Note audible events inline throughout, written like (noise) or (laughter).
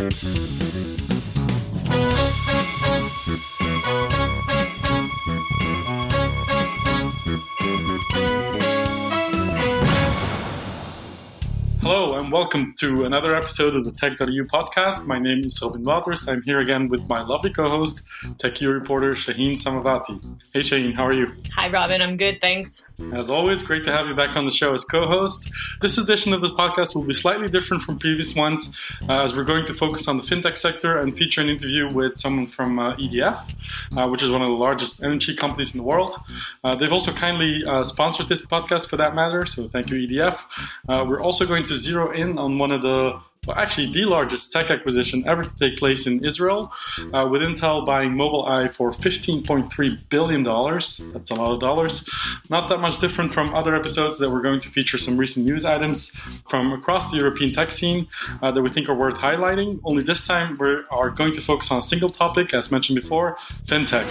Thank you. Welcome to another episode of the Tech.eu podcast. My name is Robin Wouters. I'm here again with my lovely co-host, TechEU reporter Shaheen Samavati. Hey Shaheen, how are you? Hi Robin, I'm good, thanks. As always, great to have you back on the show as co-host. This edition of this podcast will be slightly different from previous ones, uh, as we're going to focus on the fintech sector and feature an interview with someone from uh, EDF, uh, which is one of the largest energy companies in the world. Uh, they've also kindly uh, sponsored this podcast for that matter, so thank you EDF. Uh, we're also going to zero in on one of the well, actually the largest tech acquisition ever to take place in Israel, uh, with Intel buying Mobileye for $15.3 billion. That's a lot of dollars. Not that much different from other episodes that we're going to feature some recent news items from across the European tech scene uh, that we think are worth highlighting. Only this time we are going to focus on a single topic, as mentioned before fintech.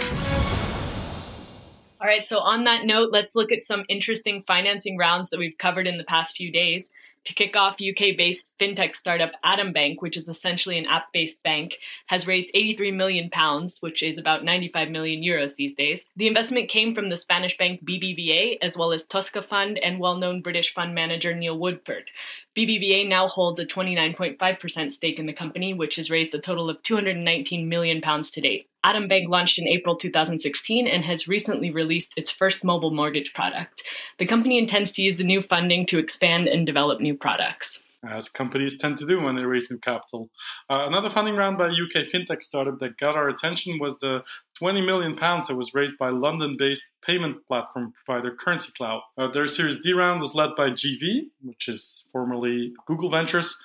All right, so on that note, let's look at some interesting financing rounds that we've covered in the past few days. To kick off, UK based fintech startup Atom Bank, which is essentially an app based bank, has raised 83 million pounds, which is about 95 million euros these days. The investment came from the Spanish bank BBVA, as well as Tosca Fund and well known British fund manager Neil Woodford. BBVA now holds a 29.5% stake in the company, which has raised a total of 219 million pounds to date. Atom Bank launched in April 2016 and has recently released its first mobile mortgage product. The company intends to use the new funding to expand and develop new products. As companies tend to do when they raise new capital. Uh, another funding round by a UK fintech startup that got our attention was the 20 million pounds that was raised by London-based payment platform provider Currency Cloud. Uh, their Series D round was led by GV, which is formerly Google Ventures,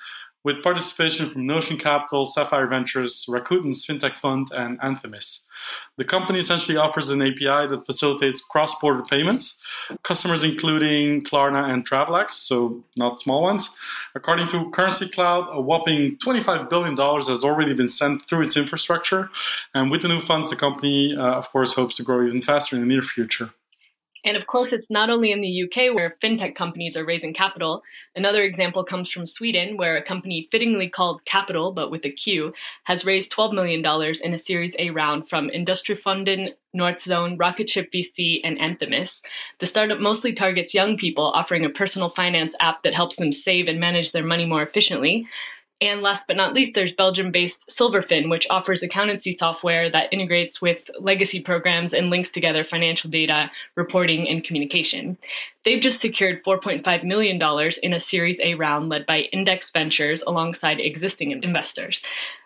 with participation from Notion Capital, Sapphire Ventures, Rakuten's FinTech Fund, and Anthemis. The company essentially offers an API that facilitates cross border payments, customers including Klarna and Travelex, so not small ones. According to Currency Cloud, a whopping $25 billion has already been sent through its infrastructure. And with the new funds, the company, uh, of course, hopes to grow even faster in the near future. And of course, it's not only in the UK where fintech companies are raising capital. Another example comes from Sweden, where a company fittingly called Qapital, but with a Q, has raised $12 million in a Series A round from Industrifonden, Northzone, Rocketship VC, and Anthemis. The startup mostly targets young people, offering a personal finance app that helps them save and manage their money more efficiently. And last but not least, there's Belgium based Silverfin, which offers accountancy software that integrates with legacy programs and links together financial data, reporting, and communication. They've just secured $4.5 million in a Series A round led by Index Ventures alongside existing investors.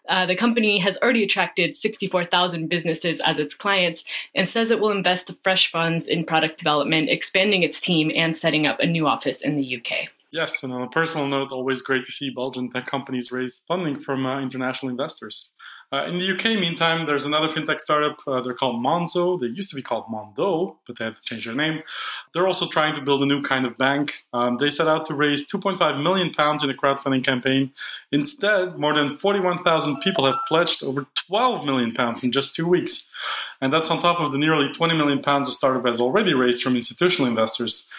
Uh, the company has already attracted 64,000 businesses as its clients and says it will invest fresh funds in product development, expanding its team, and setting up a new office in the UK. Yes, and on a personal note, it's always great to see Belgian tech companies raise funding from uh, international investors. Uh, in the UK, meantime, there's another fintech startup. Uh, they're called Monzo. They used to be called Mondo, but they had to change their name. They're also trying to build a new kind of bank. Um, they set out to raise 2.5 million pounds in a crowdfunding campaign. Instead, more than 41,000 people have pledged over 12 million pounds in just two weeks. And that's on top of the nearly 20 million pounds the startup has already raised from institutional investors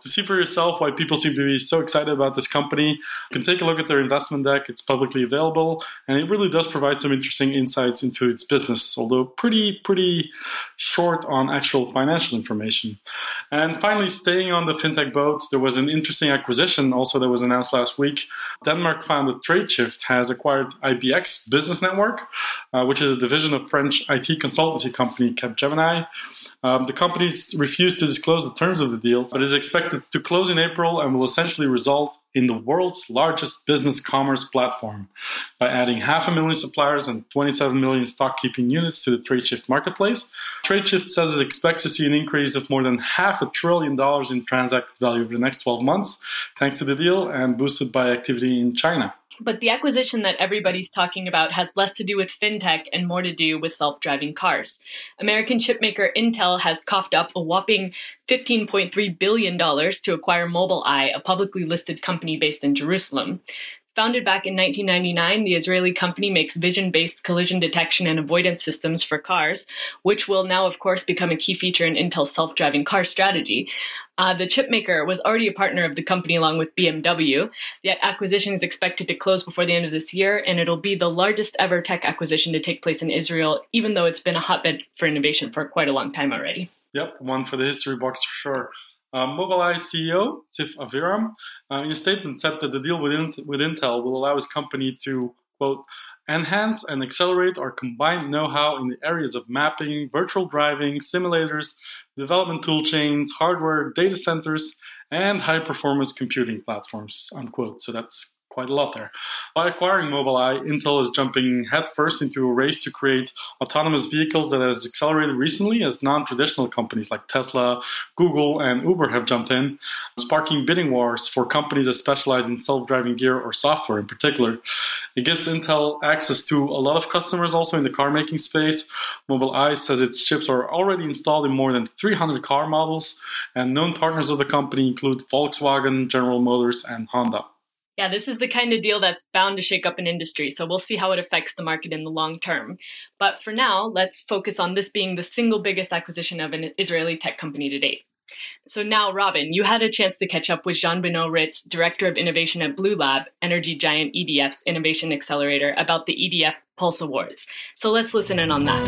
to see for yourself why people seem to be so excited about this company, you can take a look at their investment deck. It's publicly available, and it really does provide some interesting insights into its business, although pretty, pretty short on actual financial information. And finally, staying on the fintech boat, there was an interesting acquisition also that was announced last week. Denmark founded TradeShift has acquired IBX Business Network, uh, which is a division of French IT consultancy company Capgemini. Um, the companies refused to disclose the terms of the deal, but is expected to close in April and will essentially result in the world's largest business commerce platform by adding half a million suppliers and 27 million stock keeping units to the TradeShift marketplace. TradeShift says it expects to see an increase of more than half a trillion dollars in transacted value over the next 12 months, thanks to the deal and boosted by activity in China. But the acquisition that everybody's talking about has less to do with fintech and more to do with self driving cars. American chipmaker Intel has coughed up a whopping $15.3 billion to acquire Mobileye, a publicly listed company based in Jerusalem. Founded back in 1999, the Israeli company makes vision based collision detection and avoidance systems for cars, which will now, of course, become a key feature in Intel's self driving car strategy. Uh, the chipmaker was already a partner of the company along with BMW. The acquisition is expected to close before the end of this year, and it'll be the largest ever tech acquisition to take place in Israel, even though it's been a hotbed for innovation for quite a long time already. Yep, one for the history books for sure. Uh, Mobileye CEO Ziv Aviram, uh, in a statement, said that the deal with, with Intel will allow his company to, quote, enhance and accelerate our combined know how in the areas of mapping, virtual driving, simulators, development tool chains, hardware, data centers, and high performance computing platforms. Unquote. So that's quite a lot there. By acquiring Mobileye, Intel is jumping headfirst into a race to create autonomous vehicles that has accelerated recently as non-traditional companies like Tesla, Google, and Uber have jumped in, sparking bidding wars for companies that specialize in self-driving gear or software in particular. It gives Intel access to a lot of customers also in the car making space. Mobileye says its chips are already installed in more than 300 car models, and known partners of the company include Volkswagen, General Motors, and Honda. Yeah, this is the kind of deal that's bound to shake up an industry, so we'll see how it affects the market in the long term. But for now, let's focus on this being the single biggest acquisition of an Israeli tech company to date. So now, Robin, you had a chance to catch up with Jean Benoit Ritz, Director of Innovation at Blue Lab, energy giant EDF's Innovation Accelerator, about the EDF Pulse Awards. So let's listen in on that.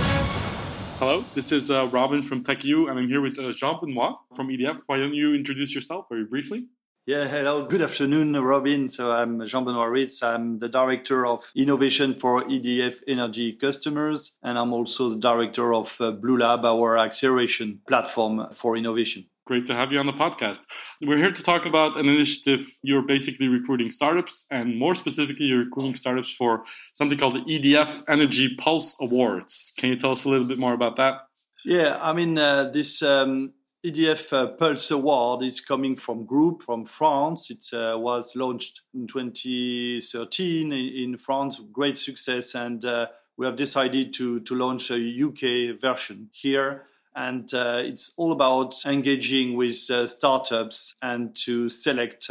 Hello, this is uh, Robin from Tech.eu, and I'm here with uh, Jean Benoit from EDF. Why don't you introduce yourself very briefly? Yeah, hello. Good afternoon, Robin. So I'm Jean-Benoit Ritz. I'm the Director of Innovation for EDF Energy Customers, and I'm also the Director of uh, Blue Lab, our acceleration platform for innovation. Great to have you on the podcast. We're here to talk about an initiative you're basically recruiting startups, and more specifically, you're recruiting startups for something called the EDF Energy Pulse Awards. Can you tell us a little bit more about that? Yeah, I mean, uh, this um, EDF uh, Pulse Award is coming from Group from France. It uh, was launched in 2013 in, France, great success, and uh, we have decided to to launch a UK version here. And uh, it's all about engaging with uh, startups and to select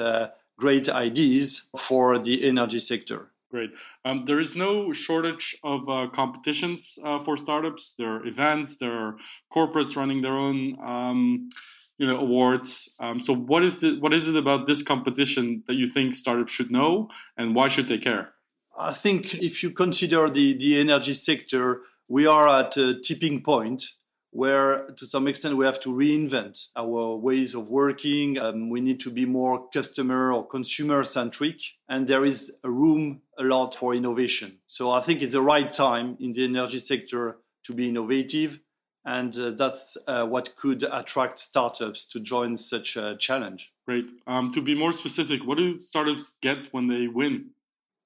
great ideas for the energy sector. Great. Um, there is no shortage of uh, competitions uh, for startups. There are events. There are corporates running their own, um, you know, awards. Um, so, what is it? What is it about this competition that you think startups should know, and why should they care? I think if you consider the the energy sector, we are at a tipping point where to some extent we have to reinvent our ways of working. Um, we need to be more customer or consumer centric, and there is a room a lot for innovation. So I think it's the right time in the energy sector to be innovative, and uh, that's uh, what could attract startups to join such a challenge. Great. Um, to be more specific, what do startups get when they win?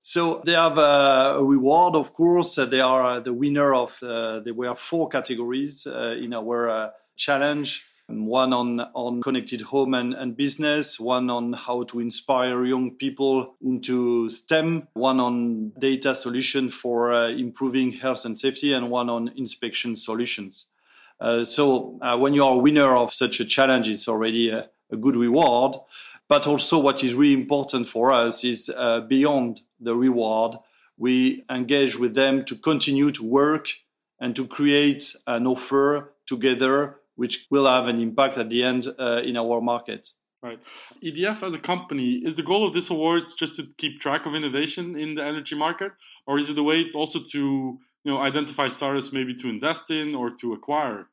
So they have a reward, of course. They are the winner of. Uh, there were four categories uh, in our uh, challenge. One on on connected home and, and business. One on how to inspire young people into STEM. One on data solution for uh, improving health and safety, and one on inspection solutions. Uh, so uh, when you are a winner of such a challenge, it's already a, a good reward. But also, what is really important for us is uh, beyond the reward, we engage with them to continue to work and to create an offer together which will have an impact at the end uh, in our market. Right. EDF as a company, is the goal of this awards just to keep track of innovation in the energy market? Or is it a way also to you know, identify startups maybe to invest in or to acquire?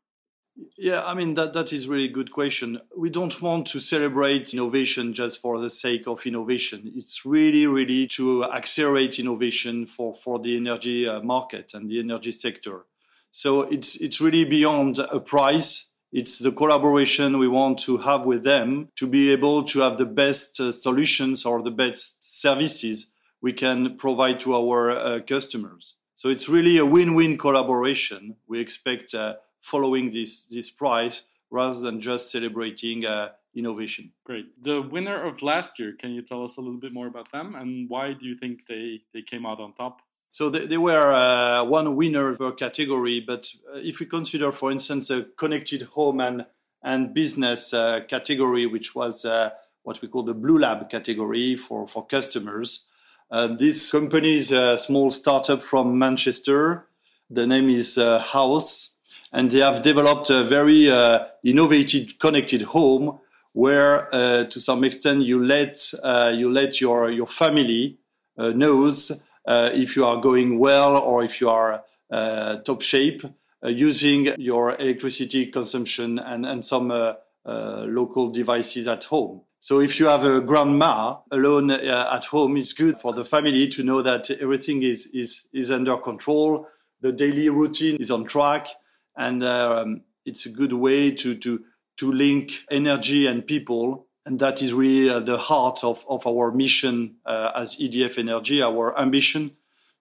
Yeah, I mean that that is really a good question. We don't want to celebrate innovation just for the sake of innovation. It's really, really to accelerate innovation for for the energy uh, market and the energy sector. So it's it's really beyond a price. It's the collaboration we want to have with them to be able to have the best uh, solutions or the best services we can provide to our uh, customers. So it's really a win-win collaboration. We expect uh, following this this prize rather than just celebrating uh, innovation. Great. The winner of last year, can you tell us a little bit more about them and why do you think they, they came out on top? So they, they were uh, one winner per category, but uh, if we consider, for instance, a connected home and, and business uh, category, which was uh, what we call the Blue Lab category for, for customers, Uh, this company is a small startup from Manchester. The name is uh, Howz, and they have developed a very uh, innovative connected home where, uh, to some extent, you let uh, you let your your family uh, knows if you are going well or if you are top shape using your electricity consumption and and some local devices at home. So if you have a grandma alone uh, at home, it's good for the family to know that everything is, is, is under control. The daily routine is on track. And um, it's a good way to, to, to link energy and people. And that is really uh, the heart of, of our mission uh, as EDF Energy, our ambition.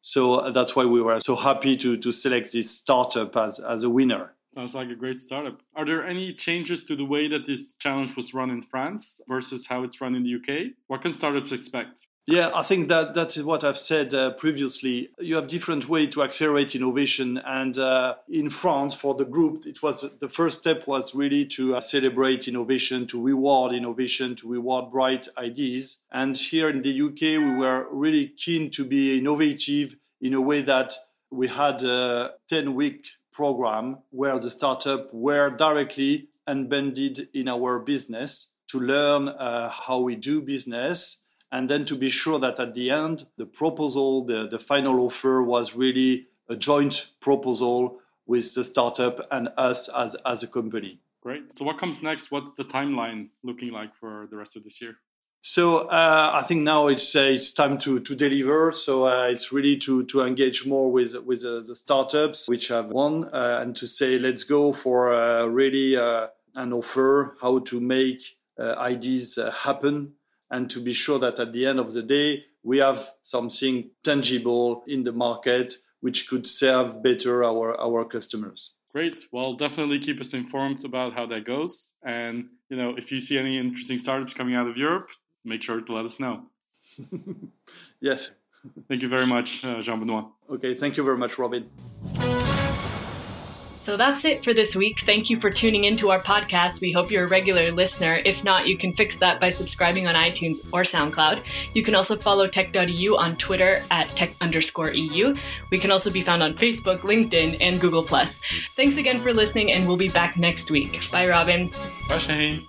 So uh, that's why we were so happy to, to select this startup as, as a winner. Sounds like a great startup. Are there any changes to the way that this challenge was run in France versus how it's run in the UK? What can startups expect? Yeah, I think that that is what I've said uh, previously. You have different ways to accelerate innovation, and uh, in France, for the group, it was the first step was really to uh, celebrate innovation, to reward innovation, to reward bright ideas. And here in the UK, we were really keen to be innovative in a way that we had a ten week program where the startup were directly embedded in our business to learn uh, how we do business and then to be sure that at the end the proposal the, the final offer was really a joint proposal with the startup and us as, as a company. Great. So what comes next? What's the timeline looking like for the rest of this year? So uh, I think now it's uh, it's time to to deliver. So uh, it's really to to engage more with with uh, the startups which have won uh, and to say let's go for uh, really an offer how to make ideas happen and to be sure that at the end of the day we have something tangible in the market which could serve better our our customers. Great. Well, definitely keep us informed about how that goes. And you know, if you see any interesting startups coming out of Europe, make sure to let us know. (laughs) yes. Thank you very much, uh, Jean Benoit. Okay, thank you very much, Robin. So that's it for this week. Thank you for tuning into our podcast. We hope you're a regular listener. If not, you can fix that by subscribing on iTunes or SoundCloud. You can also follow tech.eu on Twitter at tech underscore EU. We can also be found on Facebook, LinkedIn, and Google. Thanks again for listening, and we'll be back next week. Bye, Robin. Bye, Shane.